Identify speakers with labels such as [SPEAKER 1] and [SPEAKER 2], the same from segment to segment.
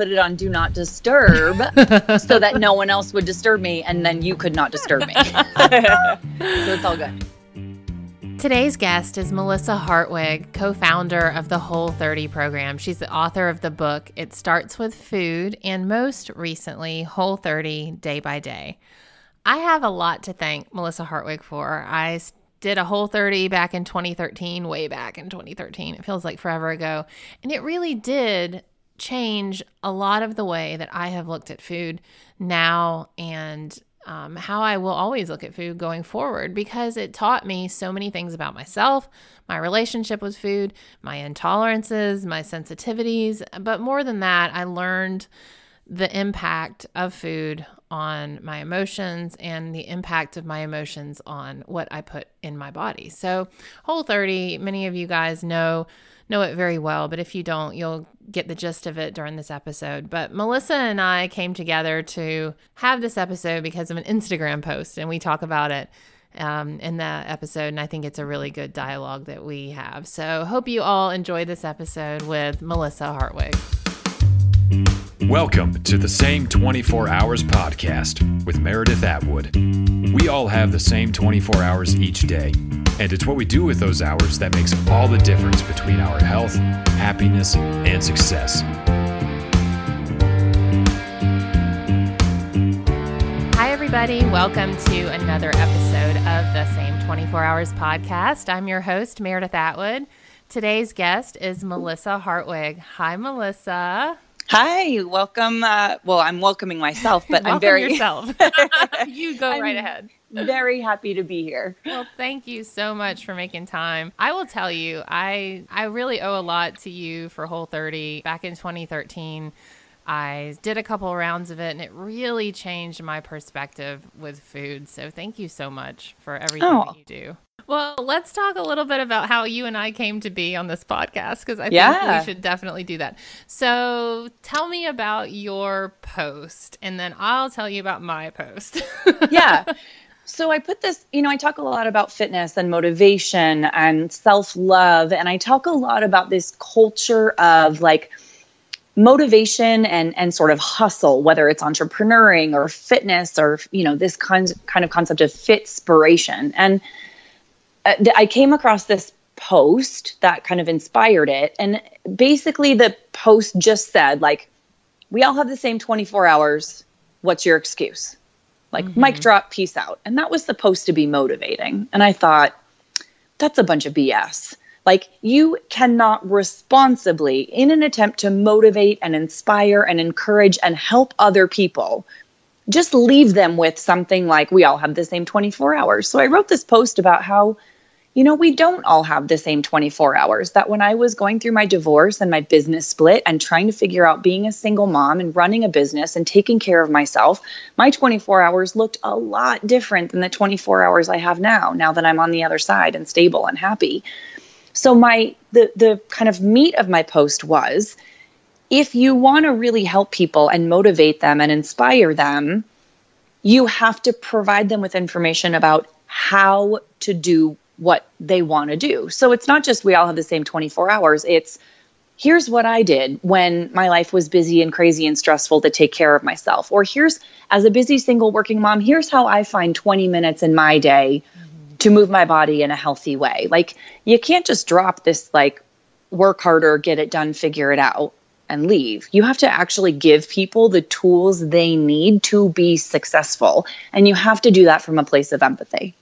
[SPEAKER 1] put it on do not disturb so that no one else would disturb me and then you could not disturb me. so it's all good.
[SPEAKER 2] Today's guest is Melissa Hartwig, co founder of the Whole 30 program. She's the author of the book It Starts with Food and most recently, Whole 30 Day by Day. I have a lot to thank Melissa Hartwig for. I did a whole 30 back in 2013, way back in 2013. It feels like forever ago. And it really did change a lot of the way that I have looked at food now and um, how I will always look at food going forward because it taught me so many things about myself, my relationship with food, my intolerances, my sensitivities. But more than that, I learned the impact of food on my emotions and the impact of my emotions on what I put in my body. So, Whole 30, many of you guys know know it very well, but if you don't, you'll get the gist of it during this episode. But Melissa and I came together to have this episode because of an Instagram post, and we talk about it um, in that episode. And I think it's a really good dialogue that we have. So, hope you all enjoy this episode with Melissa Hartwig.
[SPEAKER 3] Welcome to the Same 24 Hours podcast with Meredith Atwood. We all have the same 24 hours each day, and it's what we do with those hours that makes all the difference between our health, happiness, and success.
[SPEAKER 2] Hi, everybody. Welcome to another episode of the Same 24 Hours podcast. I'm your host, Meredith Atwood. Today's guest is Melissa Hartwig. Hi, Melissa.
[SPEAKER 1] Hi, welcome. Uh, well, I'm welcoming myself, but
[SPEAKER 2] Welcome
[SPEAKER 1] I'm very
[SPEAKER 2] yourself. you go
[SPEAKER 1] I'm
[SPEAKER 2] right ahead.
[SPEAKER 1] Very happy to be here.
[SPEAKER 2] Well, thank you so much for making time. I will tell you, I I really owe a lot to you for Whole 30. Back in 2013, I did a couple rounds of it and it really changed my perspective with food. So thank you so much for everything
[SPEAKER 1] Oh.
[SPEAKER 2] that you do. Well, let's talk a little bit about how you and I came to be on this podcast because I think we should definitely do that. So, tell me about your post and then I'll tell you about my post.
[SPEAKER 1] yeah. So I put this, you know, I talk a lot about fitness and motivation and self love. And I talk a lot about this culture of like motivation and, and sort of hustle, whether it's entrepreneuring or fitness or, you know, this kind, kind of concept of fit fitspiration. And uh, I came across this post that kind of inspired it. And basically, the post just said, like, we all have the same 24 hours. What's your excuse? Like, mm-hmm. mic drop, peace out. And that was supposed to be motivating. And I thought, that's a bunch of BS. Like, you cannot responsibly, in an attempt to motivate and inspire and encourage and help other people, just leave them with something like, we all have the same 24 hours. So I wrote this post about how, you know, we don't all have the same 24 hours. That when I was going through my divorce and my business split and trying to figure out being a single mom and running a business and taking care of myself, my 24 hours looked a lot different than the 24 hours I have now, now that I'm on the other side and stable and happy. So my the the kind of meat of my post was if you want to really help people and motivate them and inspire them, you have to provide them with information about how to do what they want to do. So it's not just we all have the same 24 hours, it's here's what I did when my life was busy and crazy and stressful to take care of myself. Or here's, as a busy single working mom, here's how I find 20 minutes in my day to move my body in a healthy way. Like, you can't just drop this, like, work harder, get it done, figure it out, and leave. You have to actually give people the tools they need to be successful. And you have to do that from a place of empathy.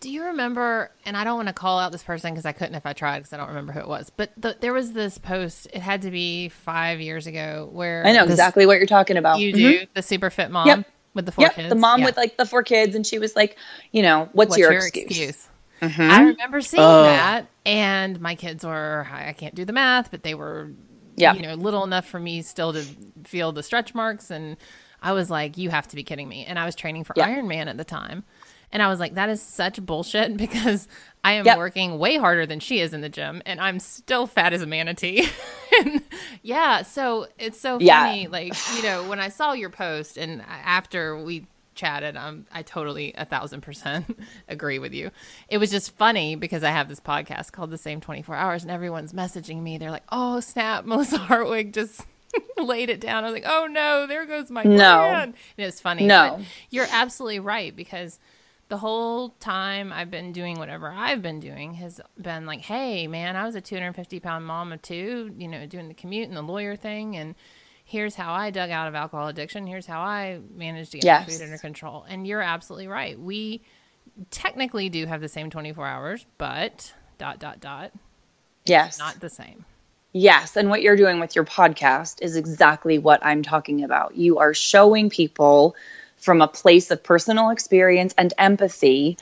[SPEAKER 2] Do you remember? And I don't want to call out this person because I couldn't if I tried because I don't remember who it was. But the, there was this post. It had to be five years ago where
[SPEAKER 1] I know
[SPEAKER 2] this-
[SPEAKER 1] exactly what you're talking about.
[SPEAKER 2] you
[SPEAKER 1] Mhm.
[SPEAKER 2] do the super fit mom
[SPEAKER 1] Yep.
[SPEAKER 2] with the four
[SPEAKER 1] Yep,
[SPEAKER 2] kids.
[SPEAKER 1] the mom
[SPEAKER 2] Yeah.
[SPEAKER 1] with like the four kids, and she was like, you know, what's,
[SPEAKER 2] What's
[SPEAKER 1] your,
[SPEAKER 2] your
[SPEAKER 1] excuse?
[SPEAKER 2] excuse?
[SPEAKER 1] Mhm.
[SPEAKER 2] I remember seeing
[SPEAKER 1] Oh.
[SPEAKER 2] that, and my kids were I I can't do the math, but they were
[SPEAKER 1] Yeah.
[SPEAKER 2] you know little enough for me still to feel the stretch marks, and I was like, you have to be kidding me. And I was training for
[SPEAKER 1] Yeah.
[SPEAKER 2] Ironman at the time. And I was like, that is such bullshit because I am
[SPEAKER 1] Yep.
[SPEAKER 2] working way harder than she is in the gym and I'm still fat as a manatee. and yeah, so it's so
[SPEAKER 1] Yeah.
[SPEAKER 2] funny. Like, you know, when I saw your post and after we chatted, um, I totally a thousand percent agree with you. It was just funny because I have this podcast called The Same 24 Hours and everyone's messaging me. They're like, oh, snap, Melissa Hartwig just laid it down. I was like, oh no, there goes my
[SPEAKER 1] No.
[SPEAKER 2] plan. And it was funny.
[SPEAKER 1] No.
[SPEAKER 2] but You're absolutely right because the whole time I've been doing whatever I've been doing has been like, hey, man, I was a 250 pound mom of two, you know, doing the commute and the lawyer thing. And here's how I dug out of alcohol addiction. Here's how I managed to get my
[SPEAKER 1] Yes.
[SPEAKER 2] food under control. And you're absolutely right. We technically do have the same 24 hours, but dot, dot, dot,
[SPEAKER 1] Yes.
[SPEAKER 2] not the same.
[SPEAKER 1] Yes. And what you're doing with your podcast is exactly what I'm talking about. You are showing people from a place of personal experience and empathy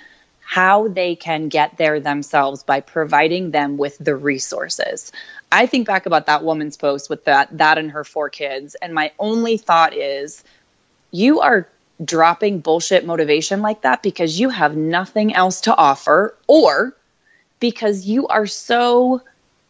[SPEAKER 1] how they can get there themselves by providing them with the resources. I think back about that woman's post with that that and her four kids and my only thought is you are dropping bullshit motivation like that because you have nothing else to offer or because you are so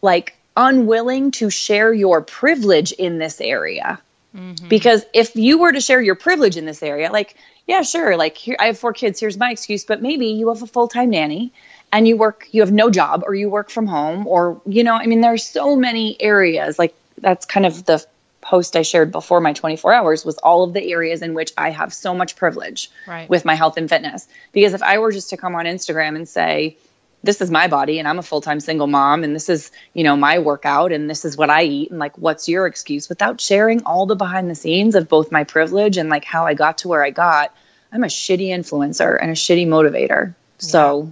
[SPEAKER 1] like unwilling to share your privilege in this area. Mm-hmm. Because if you were to share your privilege in this area, like, yeah, sure, like here I have four kids, here's my excuse, but maybe you have a full-time nanny and you work you have no job or you work from home or you know, I mean there's so many areas like that's kind of the post I shared before my 24 hours was all of the areas in which I have so much privilege
[SPEAKER 2] Right.
[SPEAKER 1] with my health and fitness. Because if I were just to come on Instagram and say, this is my body and I'm a full-time single mom and this is, you know, my workout and this is what I eat and like what's your excuse without sharing all the behind the scenes of both my privilege and like how I got to where I got, I'm a shitty influencer and a shitty motivator. So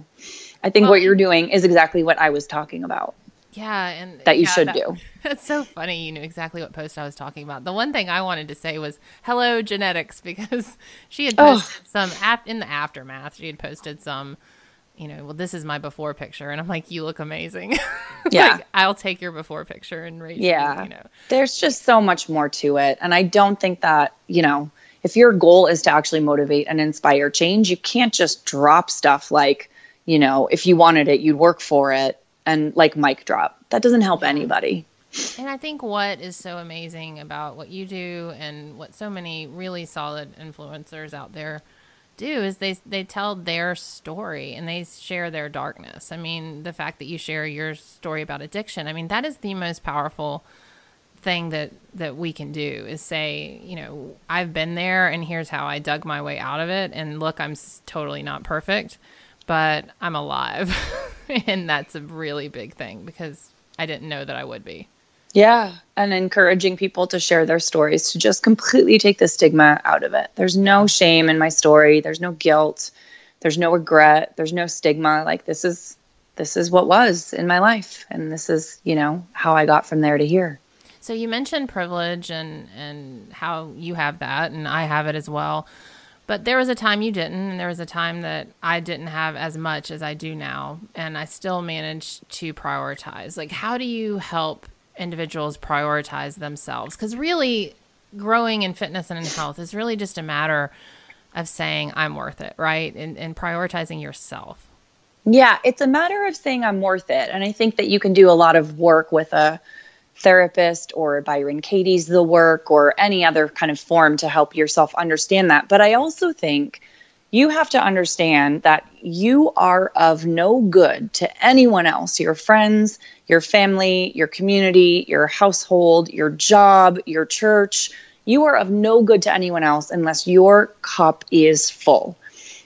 [SPEAKER 1] I think
[SPEAKER 2] Well,
[SPEAKER 1] what you're doing is exactly what I was talking about
[SPEAKER 2] Yeah, and
[SPEAKER 1] that you
[SPEAKER 2] yeah,
[SPEAKER 1] should
[SPEAKER 2] that-
[SPEAKER 1] do.
[SPEAKER 2] That's so funny. You knew exactly what post I was talking about. The one thing I wanted to say was hello genetics because she had
[SPEAKER 1] Oh.
[SPEAKER 2] posted some af- in the aftermath. She had posted some, you know, well, this is my before picture, and I'm like, you look amazing.
[SPEAKER 1] Yeah.
[SPEAKER 2] like, I'll take your before picture and raise you,
[SPEAKER 1] Yeah.
[SPEAKER 2] You know,
[SPEAKER 1] there's just so much more to it. And I don't think that, you know, if your goal is to actually motivate and inspire change, you can't just drop stuff like, you know, if you wanted it, you'd work for it and like mic drop. That doesn't help anybody.
[SPEAKER 2] And I think what is so amazing about what you do and what so many really solid influencers out there do is they they tell their story and they share their darkness. I mean, the fact that you share your story about addiction, I mean, that is the most powerful thing that that we can do is say, you know, I've been there and here's how I dug my way out of it and look, I'm totally not perfect, but I'm alive. and that's a really big thing because I didn't know that I would be.
[SPEAKER 1] Yeah. And encouraging people to share their stories to just completely take the stigma out of it. There's no shame in my story. There's no guilt. There's no regret. There's no stigma. Like this is this is what was in my life. And this is, you know, how I got from there to here.
[SPEAKER 2] So you mentioned privilege and and how you have that and I have it as well. But there was a time you didn't and there was a time that I didn't have as much as I do now and I still managed to prioritize. Like how do you help individuals prioritize themselves? Cuz really growing in fitness and in health is really just a matter of saying I'm worth it, right? And and prioritizing yourself.
[SPEAKER 1] Yeah, it's a matter of saying I'm worth it. And I think that you can do a lot of work with a therapist or Byron Katie's the work or any other kind of form to help yourself understand that. But I also think you have to understand that you are of no good to anyone else your friends, your family, your community, your household, your job, your church. You are of no good to anyone else unless your cup is full.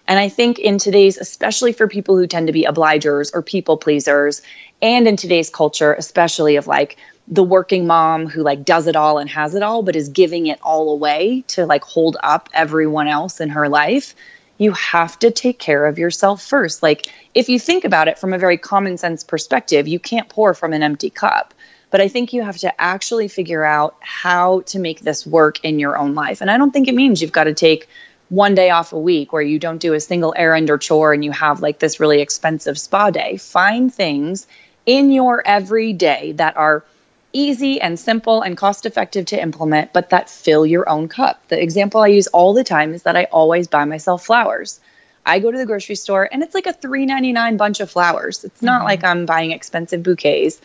[SPEAKER 1] And I think in today's, especially for people who tend to be obligers or people pleasers, and in today's culture, especially of like the working mom who like does it all and has it all, but is giving it all away to like hold up everyone else in her life, you have to take care of yourself first. Like if you think about it from a very common sense perspective, you can't pour from an empty cup. But I think you have to actually figure out how to make this work in your own life. And I don't think it means you've got to take one day off a week where you don't do a single errand or chore and you have like this really expensive spa day. Find things in your everyday that are easy and simple and cost effective to implement, but that fill your own cup. The example I use all the time is that I always buy myself flowers. I go to the grocery store and it's like a $3.99 bunch of flowers. It's not mm-hmm. like I'm buying expensive bouquets,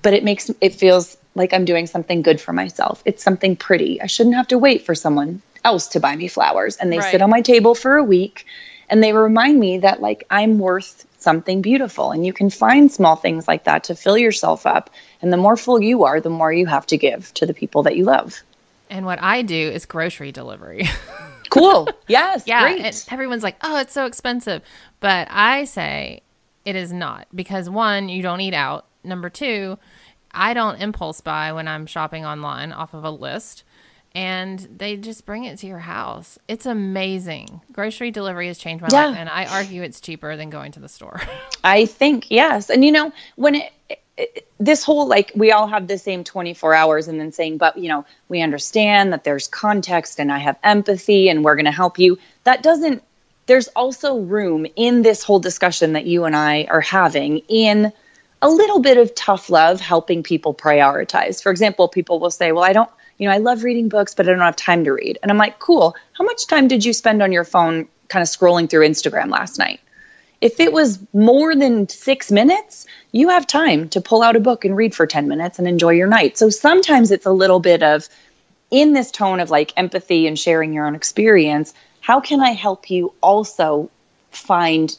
[SPEAKER 1] but it makes it feels like I'm doing something good for myself. It's something pretty. I shouldn't have to wait for someone else to buy me flowers and they
[SPEAKER 2] Right.
[SPEAKER 1] sit on my table for a week and they remind me that like I'm worth something beautiful. And you can find small things like that to fill yourself up. And the more full you are, the more you have to give to the people that you love.
[SPEAKER 2] And what I do is grocery delivery.
[SPEAKER 1] cool. Yes.
[SPEAKER 2] yeah. Everyone's like, oh, it's so expensive. But I say it is not because one, you don't eat out. Number two, I don't impulse buy when I'm shopping online off of a list and they just bring it to your house. It's amazing. Grocery delivery has changed my
[SPEAKER 1] Yeah.
[SPEAKER 2] life and I argue it's cheaper than going to the store.
[SPEAKER 1] I think yes. And you know, when it this whole like we all have the same 24 hours and then saying but you know, we understand that there's context and I have empathy and we're going to help you. That doesn't there's also room in this whole discussion that you and I are having in a little bit of tough love helping people prioritize. For example, people will say, "Well, I don't, you know, I love reading books, but I don't have time to read." And I'm like, "Cool. How much time did you spend on your phone kind of scrolling through Instagram last night?" If it was more than 6 minutes, you have time to pull out a book and read for 10 minutes and enjoy your night. So sometimes it's a little bit of in this tone of like empathy and sharing your own experience, how can I help you also find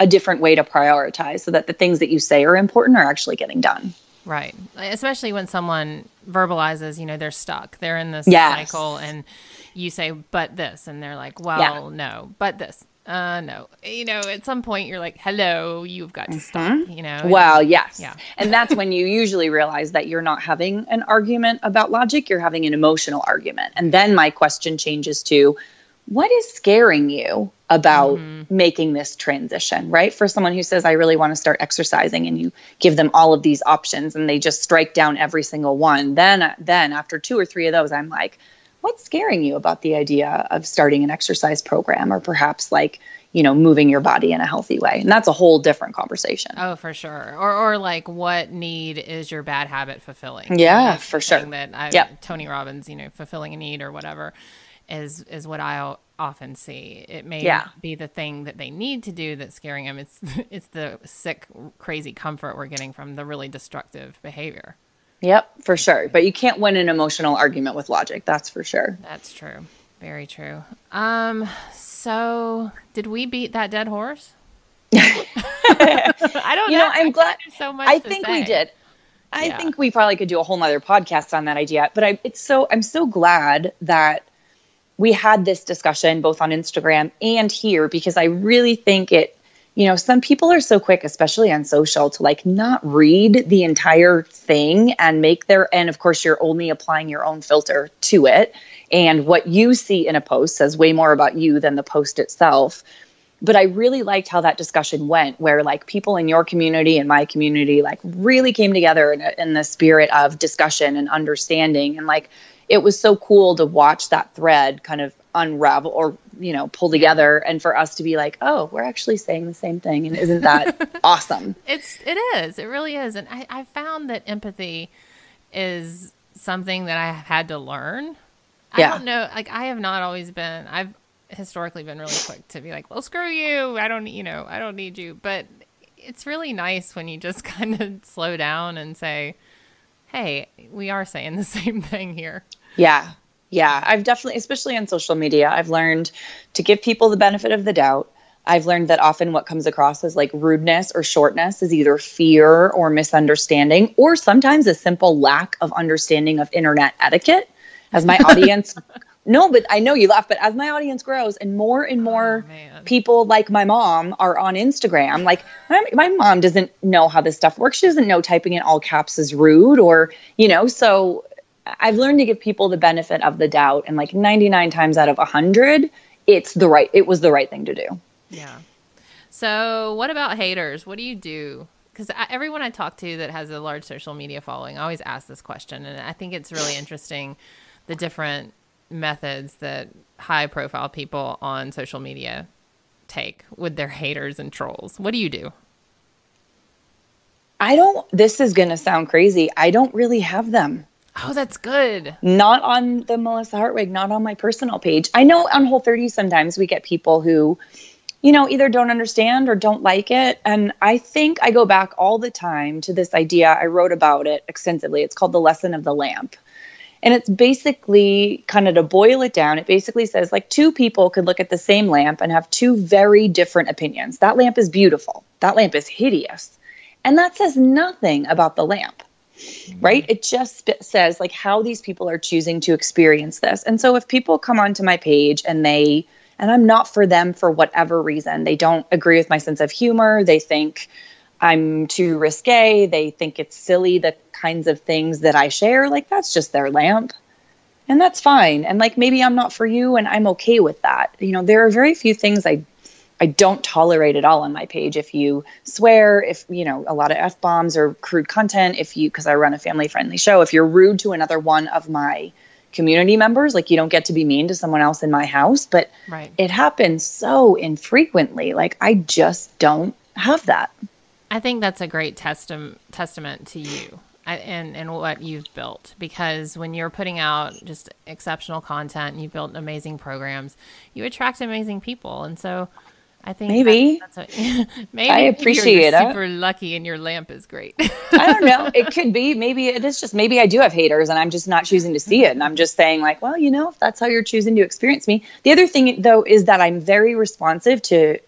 [SPEAKER 1] a different way to prioritize so that the things that you say are important are actually getting done?
[SPEAKER 2] Right. Especially when someone verbalizes, you know, they're stuck. They're in this
[SPEAKER 1] Yes.
[SPEAKER 2] cycle and you say, but this. And they're like, well, no, but this. Uh, no. You know, at some point you're like, hello, you've got to stop, you know?
[SPEAKER 1] Well, yes.
[SPEAKER 2] Yeah.
[SPEAKER 1] and that's when you usually realize that you're not having an argument about logic, you're having an emotional argument. And then my question changes to what is scaring you about making this transition, right? For someone who says, I really want to start exercising, and you give them all of these options and they just strike down every single one, then, then after two or three of those, I'm like, what's scaring you about the idea of starting an exercise program or perhaps like, you know, moving your body in a healthy way? And that's a whole different conversation.
[SPEAKER 2] Oh, for sure. Or, or like, what need is your bad habit fulfilling?
[SPEAKER 1] Yeah,
[SPEAKER 2] That's
[SPEAKER 1] for sure.
[SPEAKER 2] That I. Tony Robbins, you know, fulfilling a need or whatever, is is what I often see. It may
[SPEAKER 1] Yeah.
[SPEAKER 2] be the thing that they need to do that's scaring them. It's it's the sick, crazy comfort we're getting from the really destructive behavior.
[SPEAKER 1] Yep, for sure. But you can't win an emotional argument with logic. That's for sure.
[SPEAKER 2] That's true. Very true. Um. So, did we beat that dead horse? I don't
[SPEAKER 1] You
[SPEAKER 2] know.
[SPEAKER 1] know, I'm glad.
[SPEAKER 2] so much
[SPEAKER 1] I think we did. I
[SPEAKER 2] Yeah.
[SPEAKER 1] think we probably could do a whole nother podcast on that idea. But I, it's so I'm so glad that we had this discussion both on Instagram and here because I really think it. You know, some people are so quick, especially on social, to like not read the entire thing and make their, and of course, you're only applying your own filter to it. And what you see in a post says way more about you than the post itself. but I really liked how that discussion went, where like people in your community and my community like really came together in, a, in the spirit of discussion and understanding, and like it was so cool to watch that thread kind of unravel or you know pull together, and for us to be like, oh, we're actually saying the same thing, and isn't that awesome?
[SPEAKER 2] It's it is. It really is. And I, I found that empathy is something that I have had to learn. I don't know. Like I have not always been. I've historically been really quick to be like, "Well, screw you. I don't. You know, I don't need you." But it's really nice when you just kind of slow down and say, "Hey, we are saying the same thing here."
[SPEAKER 1] Yeah. Yeah. I've definitely, especially on social media, I've learned to give people the benefit of the doubt. I've learned that often what comes across as like rudeness or shortness is either fear or misunderstanding, or sometimes a simple lack of understanding of internet etiquette. As my audience, no, but I know you laugh, but as my audience grows and more and oh, more
[SPEAKER 2] Oh,
[SPEAKER 1] people like my mom are on Instagram, like my, my mom doesn't know how this stuff works. She doesn't know typing in all caps is rude or, you know, so I've learned to give people the benefit of the doubt and like 99 times out of 100 it's the right it was the right thing to do.
[SPEAKER 2] Yeah. So, what about haters? What do you do? Because everyone I talk to that has a large social media following, I always ask this question, and I think it's really interesting the different methods that high profile people on social media take with their haters and trolls. What do you do?
[SPEAKER 1] I don't this is going to sound crazy. I don't really have them.
[SPEAKER 2] Oh, that's good.
[SPEAKER 1] Not on the Melissa Hartwig, not on my personal page. I know on Whole 30 sometimes we get people who you know, either don't understand or don't like it. And I think I go back all the time to this idea. I wrote about it extensively. It's called The Lesson of the Lamp. And it's basically kind of to boil it down, it basically says like two people could look at the same lamp and have two very different opinions. That lamp is beautiful. that lamp is hideous. And that says nothing about the lamp, mm-hmm. right? It just says like how these people are choosing to experience this. And so if people come onto my page and they, and I'm not for them for whatever reason, they don't agree with my sense of humor, they think I'm too risque, they think it's silly the kinds of things that I share, like that's just their lamp. And that's fine. And like maybe I'm not for you and I'm okay with that. You know, there are very few things I I don't tolerate at all on my page. If you swear, if you know a lot of f bombs or crude content, if you because I run a family friendly show, if you're rude to another one of my community members, like you don't get to be mean to someone else in my house, but right. it happens so infrequently. Like I just don't have that.
[SPEAKER 2] I think that's a great testament testament to you and and what you've built because when you're putting out just exceptional content and you've built amazing programs, you attract amazing people, and so I think
[SPEAKER 1] maybe
[SPEAKER 2] that's, that's what, maybe
[SPEAKER 1] I appreciate
[SPEAKER 2] you're
[SPEAKER 1] it.
[SPEAKER 2] Super lucky, and your lamp is great.
[SPEAKER 1] I don't know. It could be. Maybe it is just. Maybe I do have haters, and I'm just not choosing to see it. And I'm just saying, like, well, you know, if that's how you're choosing to experience me. The other thing, though, is that I'm very responsive to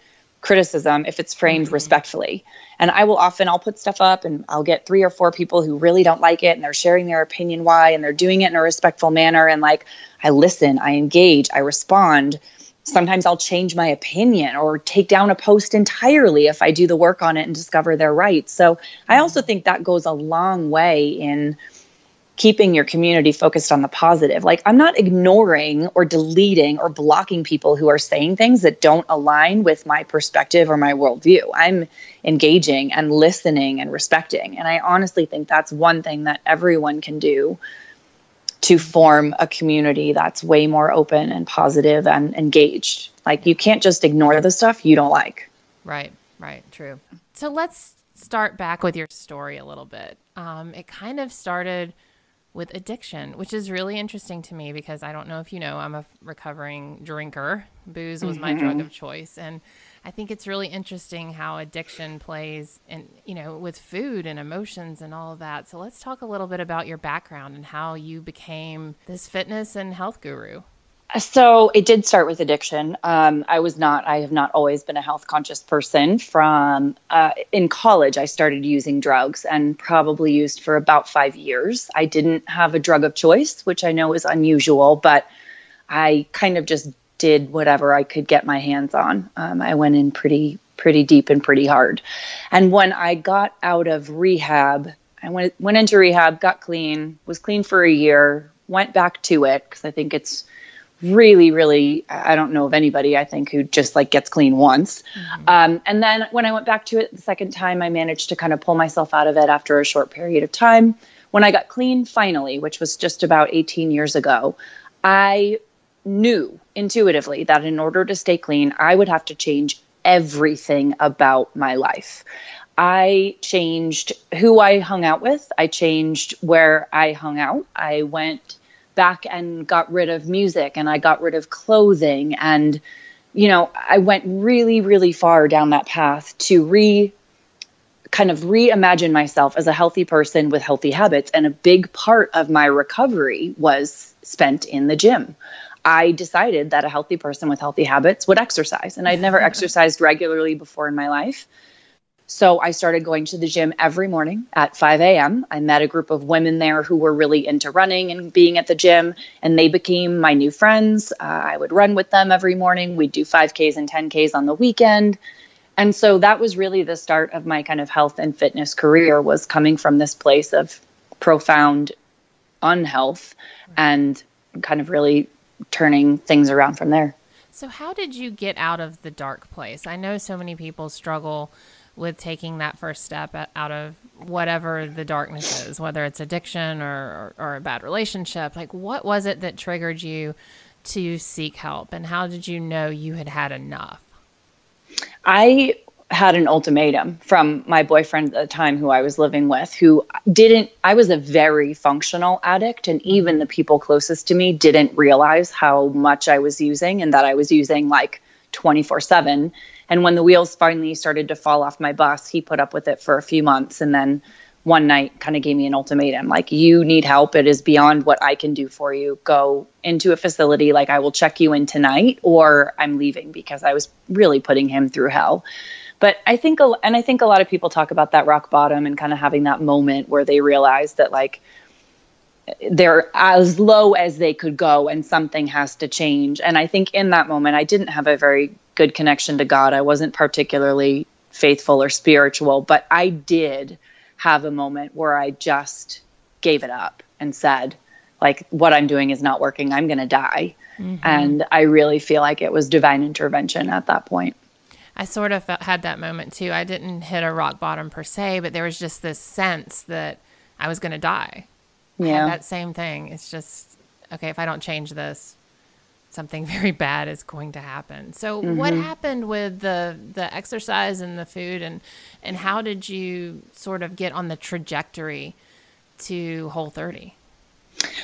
[SPEAKER 1] criticism if it's framed mm-hmm. respectfully. And I will often I'll put stuff up and I'll get three or four people who really don't like it and they're sharing their opinion why and they're doing it in a respectful manner and like I listen, I engage, I respond sometimes I'll change my opinion or take down a post entirely if I do the work on it and discover they're right. So I also think that goes a long way in keeping your community focused on the positive. Like I'm not ignoring or deleting or blocking people who are saying things that don't align with my perspective or my worldview. I'm engaging and listening and respecting. And I honestly think that's one thing that everyone can do to form a community that's way more open and positive and engaged. Like you can't just ignore the stuff you don't like.
[SPEAKER 2] Right, right, true. So let's start back with your story a little bit. Um, it kind of started with addiction, which is really interesting to me because I don't know if you know, I'm a recovering drinker. Booze was mm-hmm. my drug of choice. And I think it's really interesting how addiction plays and you know with food and emotions and all of that. So let's talk a little bit about your background and how you became this fitness and health guru.
[SPEAKER 1] So it did start with addiction. Um, I was not. I have not always been a health conscious person. From uh, in college, I started using drugs and probably used for about five years. I didn't have a drug of choice, which I know is unusual, but I kind of just did whatever I could get my hands on. Um, I went in pretty pretty deep and pretty hard. And when I got out of rehab, I went went into rehab, got clean, was clean for a year, went back to it because I think it's really really i don't know of anybody i think who just like gets clean once mm-hmm. um, and then when i went back to it the second time i managed to kind of pull myself out of it after a short period of time when i got clean finally which was just about 18 years ago i knew intuitively that in order to stay clean, I would have to change everything about my life. I changed who I hung out with. I changed where I hung out. I went back and got rid of music and I got rid of clothing. And, you know, I went really, really far down that path to re kind of reimagine myself as a healthy person with healthy habits. And a big part of my recovery was spent in the gym. I decided that a healthy person with healthy habits would exercise. And I'd never exercised regularly before in my life. So I started going to the gym every morning at 5 a.m. I met a group of women there who were really into running and being at the gym, and they became my new friends. Uh, I would run with them every morning. We'd do 5Ks and 10Ks on the weekend. And so that was really the start of my kind of health and fitness career was coming from this place of profound unhealth and kind of really turning things around from there.
[SPEAKER 2] So, how did you get out of the dark place? I know so many people struggle with taking that first step out of whatever the darkness is, whether it's addiction or, or, or, a bad relationship. Like, what was it that triggered you to seek help, and how did you know you had had enough?
[SPEAKER 1] I had an ultimatum from my boyfriend at the time who I was living with, who didn't, I was a very functional addict, and even the people closest to me didn't realize how much I was using and that I was using like 24 7. And when the wheels finally started to fall off my bus, he put up with it for a few months. And then one night kind of gave me an ultimatum like you need help. It is beyond what i can do for you. Go into a facility. Like i will check you in tonight or i'm leaving because i was really putting him through hell. But I think, and I think a lot of people talk about that rock bottom and kind of having that moment where they realize that like they're as low as they could go and something has to change. And I think in that moment, I didn't have a very good connection to God. I wasn't particularly faithful or spiritual, but I did have a moment where I just gave it up and said, like, what I'm doing is not working. I'm going to die. Mm-hmm. And I really feel like it was divine intervention at that point.
[SPEAKER 2] I sort of felt, had that moment too. I didn't hit a rock bottom per se, but there was just this sense that I was going to die. Yeah. that same thing. It's just, okay, if I don't change this, something very bad is going to happen. So mm-hmm. what happened with the the exercise and the food and and how did you sort of get on the trajectory to whole 30?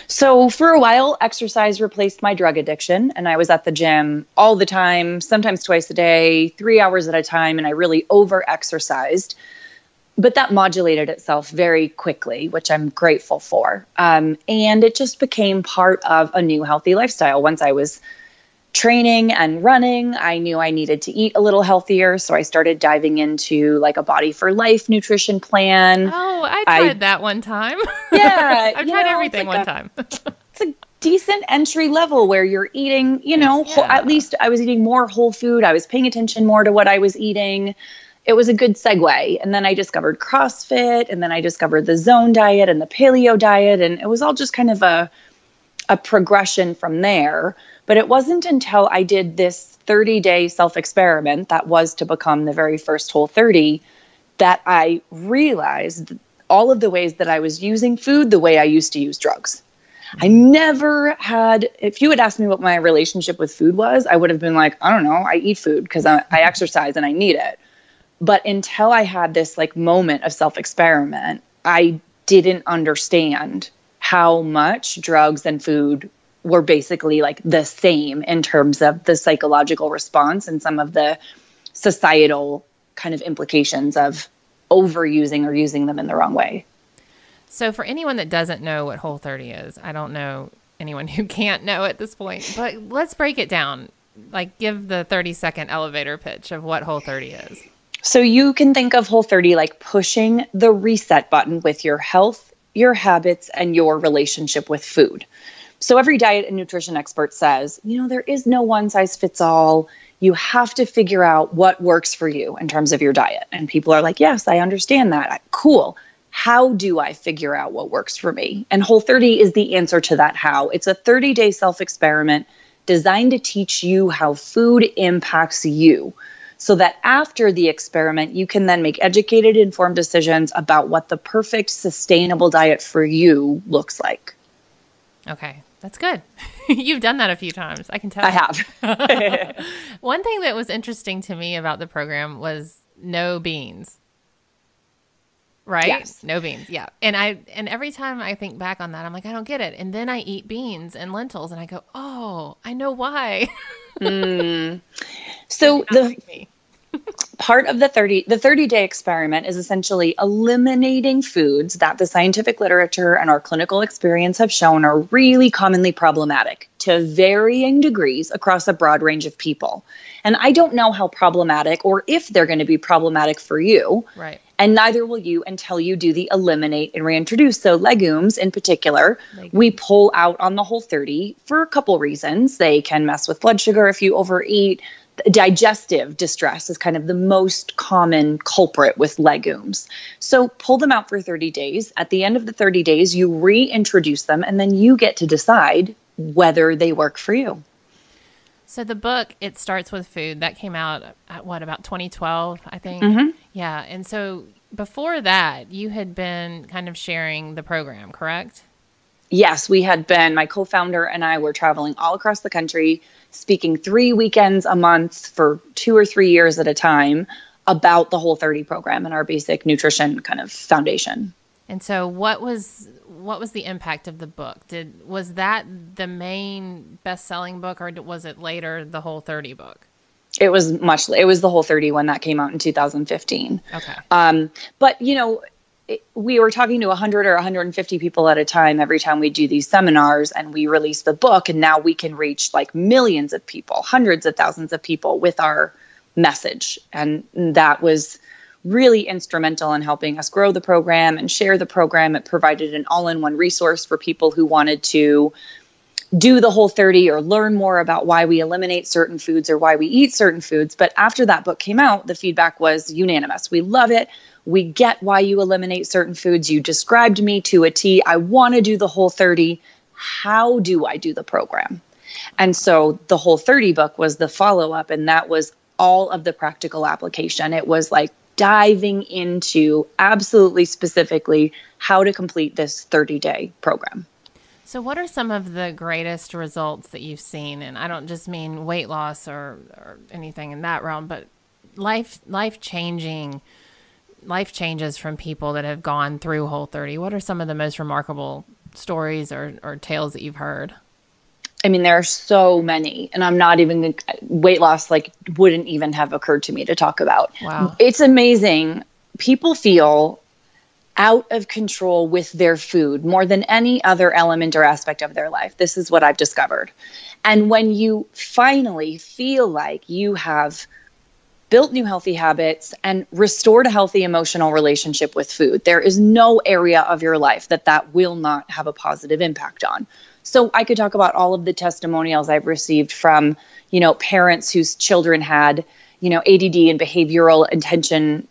[SPEAKER 1] So for a while exercise replaced my drug addiction and I was at the gym all the time, sometimes twice a day, 3 hours at a time and I really over exercised but that modulated itself very quickly, which I'm grateful for. Um, and it just became part of a new healthy lifestyle. Once I was training and running, I knew I needed to eat a little healthier. So I started diving into like a body for life nutrition plan.
[SPEAKER 2] Oh, I tried I, that one time.
[SPEAKER 1] Yeah.
[SPEAKER 2] I've tried know, everything like one a, time.
[SPEAKER 1] it's a decent entry level where you're eating, you know, yeah. whole, at least I was eating more whole food. I was paying attention more to what I was eating it was a good segue. And then I discovered CrossFit and then I discovered the zone diet and the paleo diet. And it was all just kind of a, a progression from there. But it wasn't until I did this 30 day self experiment that was to become the very first Whole 30 that I realized all of the ways that I was using food the way I used to use drugs. I never had, if you had asked me what my relationship with food was, I would have been like, I don't know, I eat food because I, I exercise and I need it. But until I had this like moment of self experiment, I didn't understand how much drugs and food were basically like the same in terms of the psychological response and some of the societal kind of implications of overusing or using them in the wrong way.
[SPEAKER 2] So, for anyone that doesn't know what Whole 30 is, I don't know anyone who can't know at this point, but let's break it down. Like, give the 30 second elevator pitch of what Whole 30 is.
[SPEAKER 1] So you can think of Whole 30 like pushing the reset button with your health, your habits, and your relationship with food. So every diet and nutrition expert says, you know, there is no one size fits all. You have to figure out what works for you in terms of your diet. And people are like, yes, I understand that. Cool. How do I figure out what works for me? And Whole 30 is the answer to that how. It's a 30 day self experiment designed to teach you how food impacts you so that after the experiment, you can then make educated, informed decisions about what the perfect sustainable diet for you looks like.
[SPEAKER 2] Okay, that's good. You've done that a few times. I can tell.
[SPEAKER 1] I have.
[SPEAKER 2] One thing that was interesting to me about the program was no beans. Right?
[SPEAKER 1] Yes.
[SPEAKER 2] No beans. Yeah. And I and every time I think back on that, I'm like, I don't get it. And then I eat beans and lentils and I go, Oh, I know why.
[SPEAKER 1] mm. So the part of the 30 the 30 day experiment is essentially eliminating foods that the scientific literature and our clinical experience have shown are really commonly problematic to varying degrees across a broad range of people. And i don't know how problematic or if they're going to be problematic for you.
[SPEAKER 2] Right.
[SPEAKER 1] And neither will you until you do the eliminate and reintroduce. So legumes in particular legumes. we pull out on the whole 30 for a couple reasons. They can mess with blood sugar if you overeat digestive distress is kind of the most common culprit with legumes. So pull them out for 30 days. At the end of the 30 days, you reintroduce them, and then you get to decide whether they work for you.
[SPEAKER 2] So the book it starts with food that came out at what about 2012 I think
[SPEAKER 1] mm-hmm.
[SPEAKER 2] yeah and so before that you had been kind of sharing the program correct
[SPEAKER 1] yes we had been my co-founder and I were traveling all across the country speaking three weekends a month for two or three years at a time about the whole 30 program and our basic nutrition kind of foundation.
[SPEAKER 2] And so what was what was the impact of the book? Did was that the main best-selling book or was it later the whole 30 book?
[SPEAKER 1] It was much it was the whole 30 when that came out in 2015
[SPEAKER 2] okay.
[SPEAKER 1] Um but you know we were talking to 100 or 150 people at a time every time we do these seminars and we release the book and now we can reach like millions of people hundreds of thousands of people with our message. And that was really instrumental in helping us grow the program and share the program. It provided an all in one resource for people who wanted to do the whole 30 or learn more about why we eliminate certain foods or why we eat certain foods. But after that book came out, the feedback was unanimous. We love it. We get why you eliminate certain foods. You described me to a T. I want to do the whole 30. How do I do the program? And so the whole 30 book was the follow up, and that was all of the practical application. It was like diving into absolutely specifically how to complete this 30 day program.
[SPEAKER 2] So, what are some of the greatest results that you've seen? And I don't just mean weight loss or, or anything in that realm, but life life changing life changes from people that have gone through Whole 30. What are some of the most remarkable stories or, or tales that you've heard?
[SPEAKER 1] I mean, there are so many, and I'm not even weight loss, like, wouldn't even have occurred to me to talk about.
[SPEAKER 2] Wow.
[SPEAKER 1] It's amazing. People feel out of control with their food more than any other element or aspect of their life. This is what I've discovered. And when you finally feel like you have built new healthy habits and restored a healthy emotional relationship with food, there is no area of your life that that will not have a positive impact on. So I could talk about all of the testimonials I've received from, you know, parents whose children had, you know, ADD and behavioral attention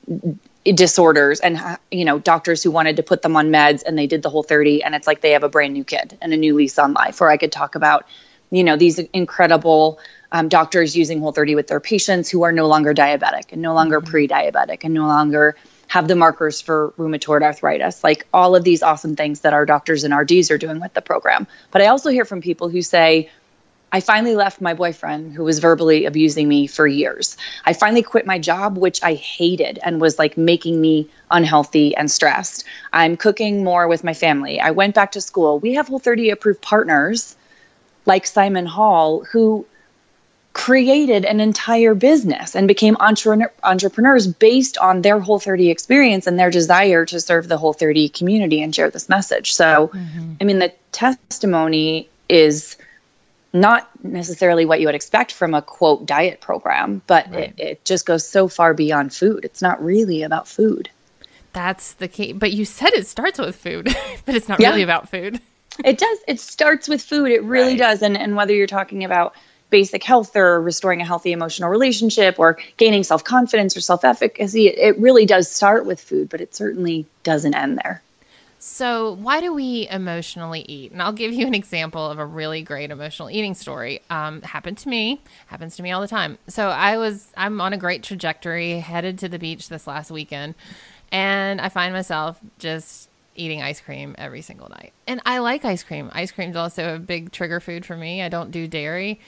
[SPEAKER 1] disorders and you know doctors who wanted to put them on meds and they did the whole 30 and it's like they have a brand new kid and a new lease on life or i could talk about you know these incredible um, doctors using whole 30 with their patients who are no longer diabetic and no longer mm-hmm. pre-diabetic and no longer have the markers for rheumatoid arthritis, like all of these awesome things that our doctors and RDs are doing with the program. But I also hear from people who say, I finally left my boyfriend who was verbally abusing me for years. I finally quit my job, which I hated and was like making me unhealthy and stressed. I'm cooking more with my family. I went back to school. We have Whole 30 approved partners like Simon Hall who created an entire business and became entre- entrepreneurs based on their whole 30 experience and their desire to serve the whole 30 community and share this message so mm-hmm. i mean the testimony is not necessarily what you would expect from a quote diet program but right. it, it just goes so far beyond food it's not really about food
[SPEAKER 2] that's the key but you said it starts with food but it's not yeah. really about food
[SPEAKER 1] it does it starts with food it really right. does and and whether you're talking about basic health or restoring a healthy emotional relationship or gaining self confidence or self efficacy, it really does start with food, but it certainly doesn't end there.
[SPEAKER 2] So, why do we emotionally eat? And I'll give you an example of a really great emotional eating story. Um, happened to me, happens to me all the time. So, I was, I'm on a great trajectory, headed to the beach this last weekend, and I find myself just eating ice cream every single night. And I like ice cream. Ice cream is also a big trigger food for me. I don't do dairy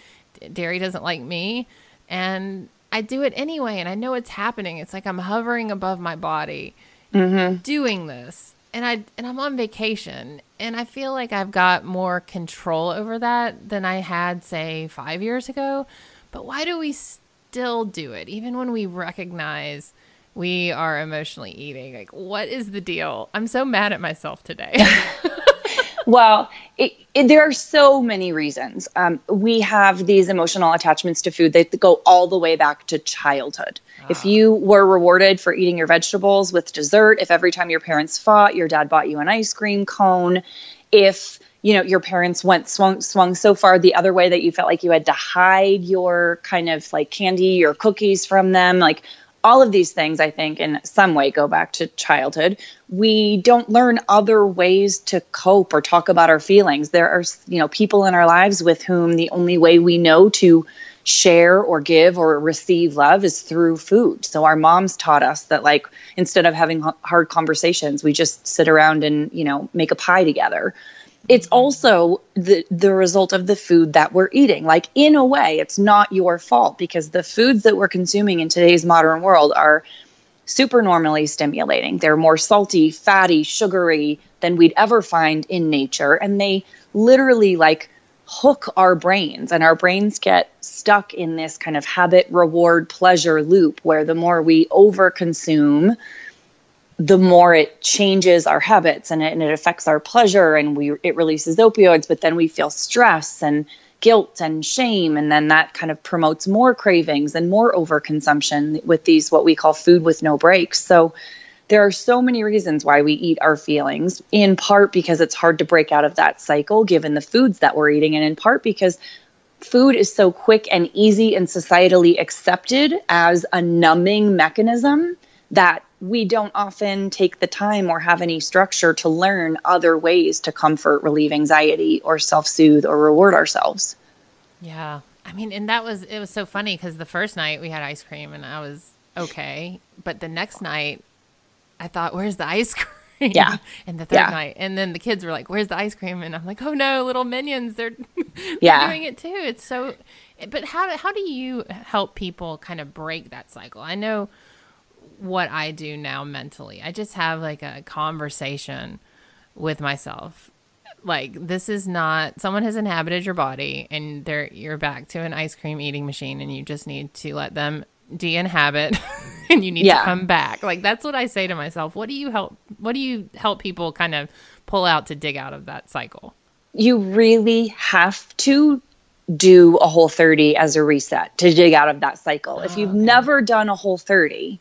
[SPEAKER 2] dairy doesn't like me and I do it anyway and I know it's happening. It's like I'm hovering above my body mm-hmm. doing this. And I and I'm on vacation and I feel like I've got more control over that than I had say 5 years ago. But why do we still do it even when we recognize we are emotionally eating? Like what is the deal? I'm so mad at myself today.
[SPEAKER 1] well, it, it, there are so many reasons. Um, we have these emotional attachments to food that go all the way back to childhood. Ah. If you were rewarded for eating your vegetables with dessert, if every time your parents fought, your dad bought you an ice cream cone, if you know your parents went swung swung so far the other way that you felt like you had to hide your kind of like candy or cookies from them, like all of these things, I think, in some way go back to childhood. We don't learn other ways to cope or talk about our feelings. There are, you know, people in our lives with whom the only way we know to share or give or receive love is through food. So our moms taught us that like instead of having hard conversations, we just sit around and, you know, make a pie together it's also the the result of the food that we're eating. Like in a way it's not your fault because the foods that we're consuming in today's modern world are super normally stimulating. They're more salty fatty sugary than we'd ever find in nature and they literally like hook our brains and our brains get stuck in this kind of habit reward pleasure loop where the more we overconsume the more it changes our habits and it, and it affects our pleasure and we it releases opioids but then we feel stress and guilt and shame. And then that kind of promotes more cravings and more overconsumption with these what we call food with no breaks. So there are so many reasons why we eat our feelings in part because it's hard to break out of that cycle given the foods that we're eating and in part because food is so quick and easy and societally accepted as a numbing mechanism that we don't often take the time or have any structure to learn other ways to comfort, relieve anxiety, or self soothe or reward ourselves.
[SPEAKER 2] Yeah. I mean, and that was, it was so funny because the first night we had ice cream and I was okay. But the next night, I thought, where's the ice cream?
[SPEAKER 1] Yeah.
[SPEAKER 2] and the third yeah. night. And then the kids were like, where's the ice cream? And I'm like, oh no, little minions. They're, they're
[SPEAKER 1] yeah.
[SPEAKER 2] doing it too. It's so, but how, how do you help people kind of break that cycle? I know what I do now mentally. I just have like a conversation with myself. Like this is not someone has inhabited your body and they're you're back to an ice cream eating machine and you just need to let them de-inhabit and you need yeah. to come back. Like that's what I say to myself. What do you help what do you help people kind of pull out to dig out of that cycle?
[SPEAKER 1] You really have to do a whole 30 as a reset to dig out of that cycle. Oh, if you've okay. never done a whole 30,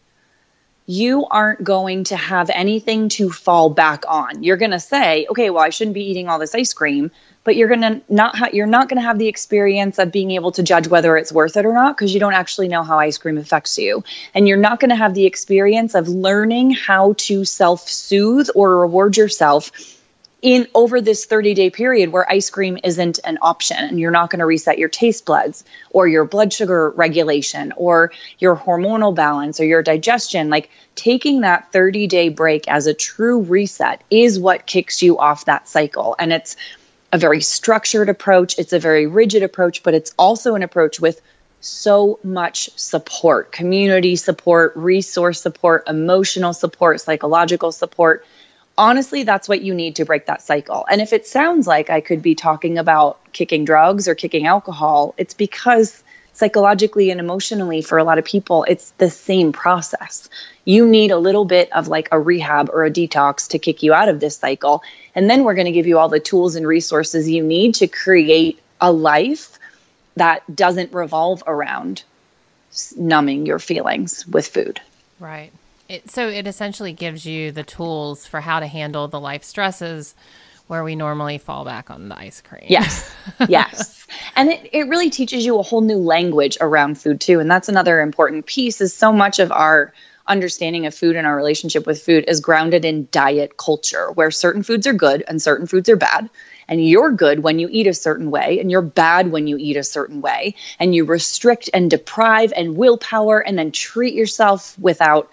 [SPEAKER 1] you aren't going to have anything to fall back on. You're going to say, okay, well, I shouldn't be eating all this ice cream, but you're going to not ha- you're not going to have the experience of being able to judge whether it's worth it or not because you don't actually know how ice cream affects you. And you're not going to have the experience of learning how to self-soothe or reward yourself in over this 30 day period where ice cream isn't an option and you're not going to reset your taste buds or your blood sugar regulation or your hormonal balance or your digestion like taking that 30 day break as a true reset is what kicks you off that cycle. And it's a very structured approach it's a very rigid approach but it's also an approach with so much support community support resource support emotional support psychological support honestly, that's what you need to break that cycle. And if it sounds like I could be talking about kicking drugs or kicking alcohol, it's because psychologically and emotionally for a lot of people, it's the same process. You need a little bit of like a rehab or a detox to kick you out of this cycle. And then we're going to give you all the tools and resources you need to create a life that doesn't revolve around numbing your feelings with food.
[SPEAKER 2] Right. It, so it essentially gives you the tools for how to handle the life stresses where we normally fall back on the ice cream.
[SPEAKER 1] Yes. Yes. and it, it really teaches you a whole new language around food too. And that's another important piece is so much of our understanding of food and our relationship with food is grounded in diet culture, where certain foods are good and certain foods are bad. And you're good when you eat a certain way, and you're bad when you eat a certain way. And you restrict and deprive and willpower and then treat yourself without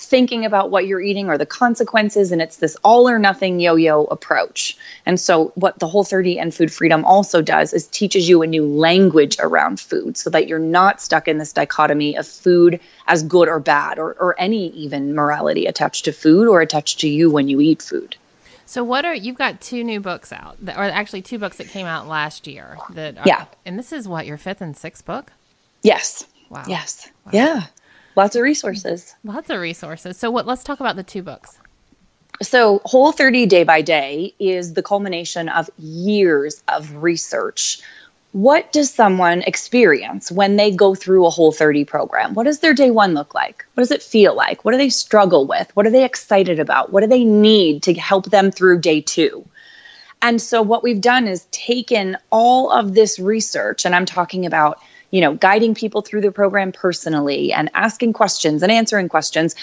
[SPEAKER 1] thinking about what you're eating or the consequences and it's this all or nothing yo-yo approach. And so what the whole 30 and food freedom also does is teaches you a new language around food so that you're not stuck in this dichotomy of food as good or bad or, or any even morality attached to food or attached to you when you eat food.
[SPEAKER 2] So what are you've got two new books out that, or actually two books that came out last year that are,
[SPEAKER 1] yeah.
[SPEAKER 2] and this is what your fifth and sixth book?
[SPEAKER 1] Yes. Wow. Yes. Wow. yeah lots of resources.
[SPEAKER 2] Lots of resources. So what let's talk about the two books.
[SPEAKER 1] So Whole 30 Day by Day is the culmination of years of research. What does someone experience when they go through a Whole 30 program? What does their day 1 look like? What does it feel like? What do they struggle with? What are they excited about? What do they need to help them through day 2? And so what we've done is taken all of this research and I'm talking about you know, guiding people through the program personally and asking questions and answering questions.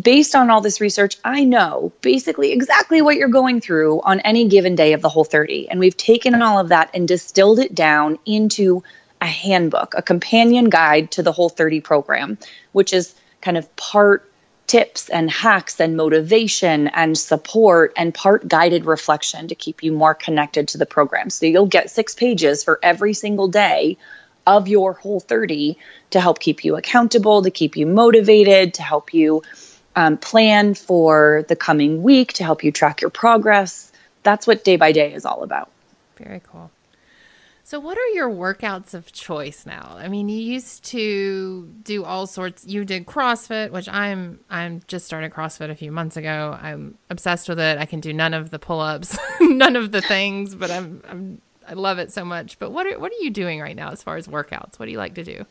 [SPEAKER 1] Based on all this research, I know basically exactly what you're going through on any given day of the whole 30. And we've taken all of that and distilled it down into a handbook, a companion guide to the whole 30 program, which is kind of part tips and hacks and motivation and support and part guided reflection to keep you more connected to the program. So you'll get six pages for every single day of your whole 30 to help keep you accountable, to keep you motivated, to help you um, plan for the coming week, to help you track your progress. That's what day by day is all about.
[SPEAKER 2] Very cool. So, what are your workouts of choice now? I mean, you used to do all sorts. You did CrossFit, which I'm I'm just started CrossFit a few months ago. I'm obsessed with it. I can do none of the pull ups, none of the things, but I'm I'm I love it so much. But what are what are you doing right now as far as workouts? What do you like to do?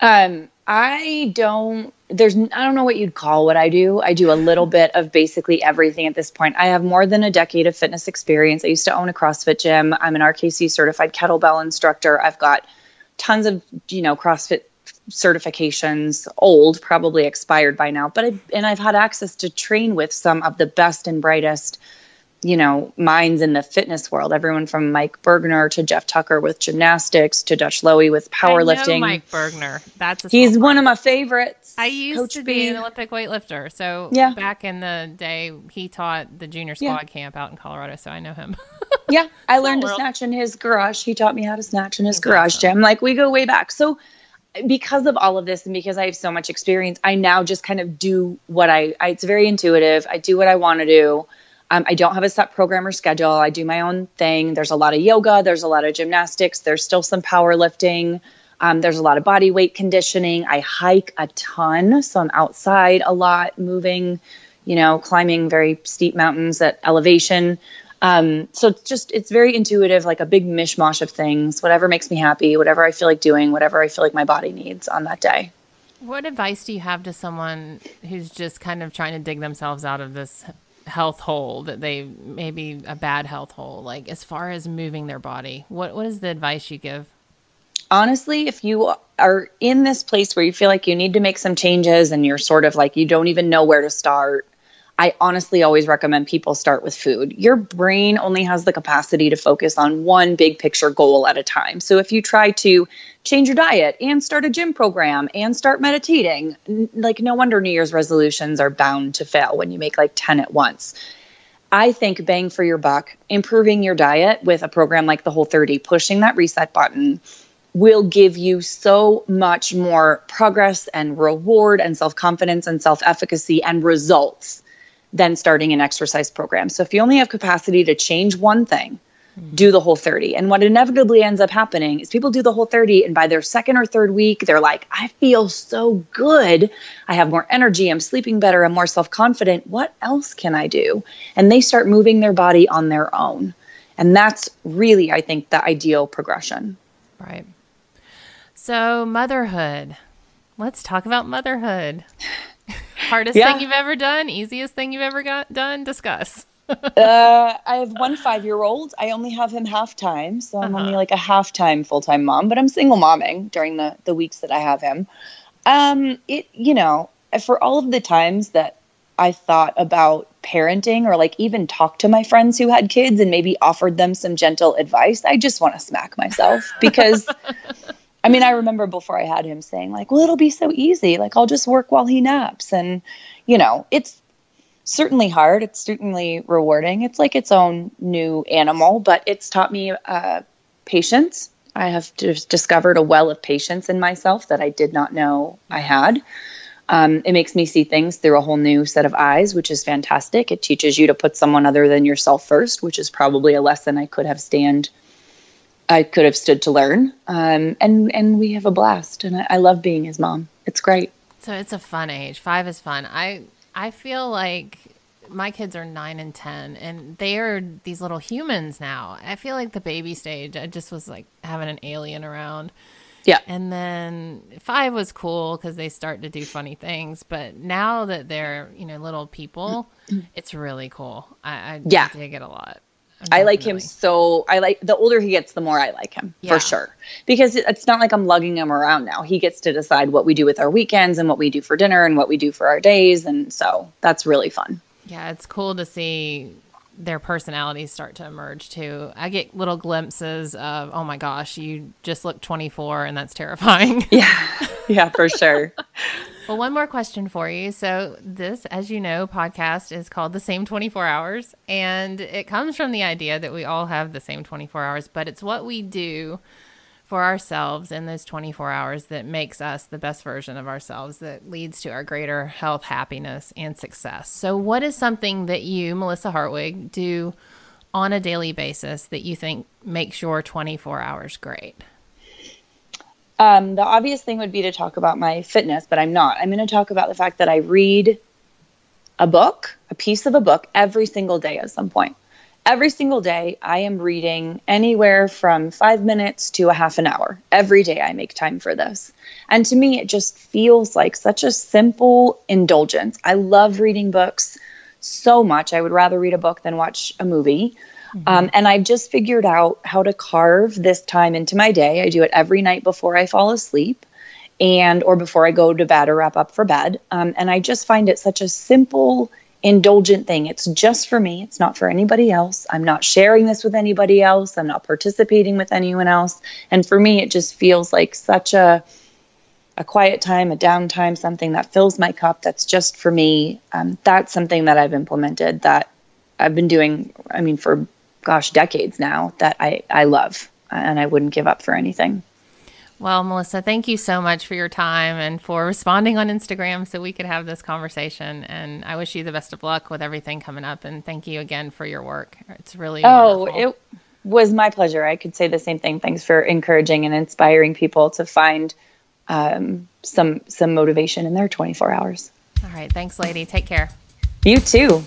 [SPEAKER 1] Um, I don't. There's. I don't know what you'd call what I do. I do a little bit of basically everything at this point. I have more than a decade of fitness experience. I used to own a CrossFit gym. I'm an RKC certified kettlebell instructor. I've got tons of you know CrossFit certifications old probably expired by now but I, and i've had access to train with some of the best and brightest you know minds in the fitness world. Everyone from mike Burgener to jeff tucker with gymnastics to dutch lowy with powerlifting.
[SPEAKER 2] I mike Burgener, that's
[SPEAKER 1] he's one of my favorites.
[SPEAKER 2] I used Coach to be B. an olympic weightlifter. So yeah. back in the day he taught the junior squad yeah. camp out in colorado so i know him.
[SPEAKER 1] Yeah i learned to snatch in his garage. He taught me how to snatch in his garage gym. Like we go way back. So because of all of this and because I have so much experience, I now just kind of do what I, I it's very intuitive. I do what I want to do. Um, I don't have a set program or schedule. I do my own thing. There's a lot of yoga, there's a lot of gymnastics, there's still some powerlifting. Um, there's a lot of body weight conditioning. I hike a ton, so I'm outside a lot, moving, you know, climbing very steep mountains at elevation. Um, so it's just it's very intuitive, like a big mishmash of things. Whatever makes me happy, whatever I feel like doing, whatever I feel like my body needs on that day.
[SPEAKER 2] What advice do you have to someone who's just kind of trying to dig themselves out of this health hole that they maybe a bad health hole? Like as far as moving their body, what what is the advice you give?
[SPEAKER 1] Honestly, if you are in this place where you feel like you need to make some changes and you're sort of like you don't even know where to start, I honestly always recommend people start with food. Your brain only has the capacity to focus on one big picture goal at a time. So if you try to change your diet and start a gym program and start meditating, like no wonder New Year's resolutions are bound to fail when you make like 10 at once. I think bang for your buck, improving your diet with a program like the Whole 30, pushing that reset button will give you so much more progress and reward and self confidence and self efficacy and results than starting an exercise program. So if you only have capacity to change one thing, mm-hmm. do the whole 30. And what inevitably ends up happening is people do the whole 30 and by their second or third week they're like, "I feel so good. I have more energy, I'm sleeping better, I'm more self-confident. What else can I do?" And they start moving their body on their own. And that's really I think the ideal progression.
[SPEAKER 2] Right. So, motherhood. Let's talk about motherhood. Hardest yeah. thing you've ever done? Easiest thing you've ever got done? Discuss.
[SPEAKER 1] uh, I have one five year old. I only have him half time, so I'm uh-huh. only like a half time full time mom. But I'm single momming during the the weeks that I have him. Um, it you know for all of the times that I thought about parenting or like even talked to my friends who had kids and maybe offered them some gentle advice, I just want to smack myself because I mean, I remember before I had him saying, like, well, it'll be so easy. Like, I'll just work while he naps. And, you know, it's certainly hard. It's certainly rewarding. It's like its own new animal, but it's taught me uh, patience. I have discovered a well of patience in myself that I did not know I had. Um, it makes me see things through a whole new set of eyes, which is fantastic. It teaches you to put someone other than yourself first, which is probably a lesson I could have stand I could have stood to learn. Um, and and we have a blast, and I, I love being his mom. It's great.
[SPEAKER 2] So it's a fun age. Five is fun. I I feel like my kids are nine and ten, and they are these little humans now. I feel like the baby stage, I just was like having an alien around.
[SPEAKER 1] Yeah.
[SPEAKER 2] And then five was cool because they start to do funny things. But now that they're, you know, little people, it's really cool. I, I
[SPEAKER 1] yeah.
[SPEAKER 2] dig it a lot.
[SPEAKER 1] I like him so I like the older he gets the more I like him yeah. for sure. Because it's not like I'm lugging him around now. He gets to decide what we do with our weekends and what we do for dinner and what we do for our days. And so that's really fun.
[SPEAKER 2] Yeah it's cool to see their personalities start to emerge too. I get little glimpses of oh my gosh you just look 24 and that's terrifying.
[SPEAKER 1] Yeah. Yeah for sure.
[SPEAKER 2] Well, one more question for you. So, this, as you know, podcast is called The Same 24 Hours, and it comes from the idea that we all have the same 24 hours, but it's what we do for ourselves in those 24 hours that makes us the best version of ourselves, that leads to our greater health, happiness, and success. So, what is something that you, Melissa Hartwig, do on a daily basis that you think makes your 24 hours great?
[SPEAKER 1] Um, the obvious thing would be to talk about my fitness, but I'm not. I'm going to talk about the fact that I read a book, a piece of a book, every single day at some point. Every single day I am reading anywhere from five minutes to a half an hour. Every day I make time for this. And to me, it just feels like such a simple indulgence. I love reading books so much. I would rather read a book than watch a movie. Mm-hmm. Um, and I've just figured out how to carve this time into my day. I do it every night before I fall asleep and or before I go to bed or wrap up for bed. Um, and I just find it such a simple, indulgent thing. It's just for me. It's not for anybody else. I'm not sharing this with anybody else. I'm not participating with anyone else. And for me, it just feels like such a a quiet time, a downtime, something that fills my cup. That's just for me. Um, that's something that I've implemented that I've been doing. I mean, for gosh, decades now. That I I love, and I wouldn't give up for anything.
[SPEAKER 2] Well, Melissa, thank you so much for your time and for responding on Instagram so we could have this conversation. And I wish you the best of luck with everything coming up. And thank you again for your work. It's really
[SPEAKER 1] oh, wonderful. it was my pleasure. I could say the same thing. Thanks for encouraging and inspiring people to find um, some some motivation in their 24 hours.
[SPEAKER 2] All right, thanks, lady. Take care.
[SPEAKER 1] You too.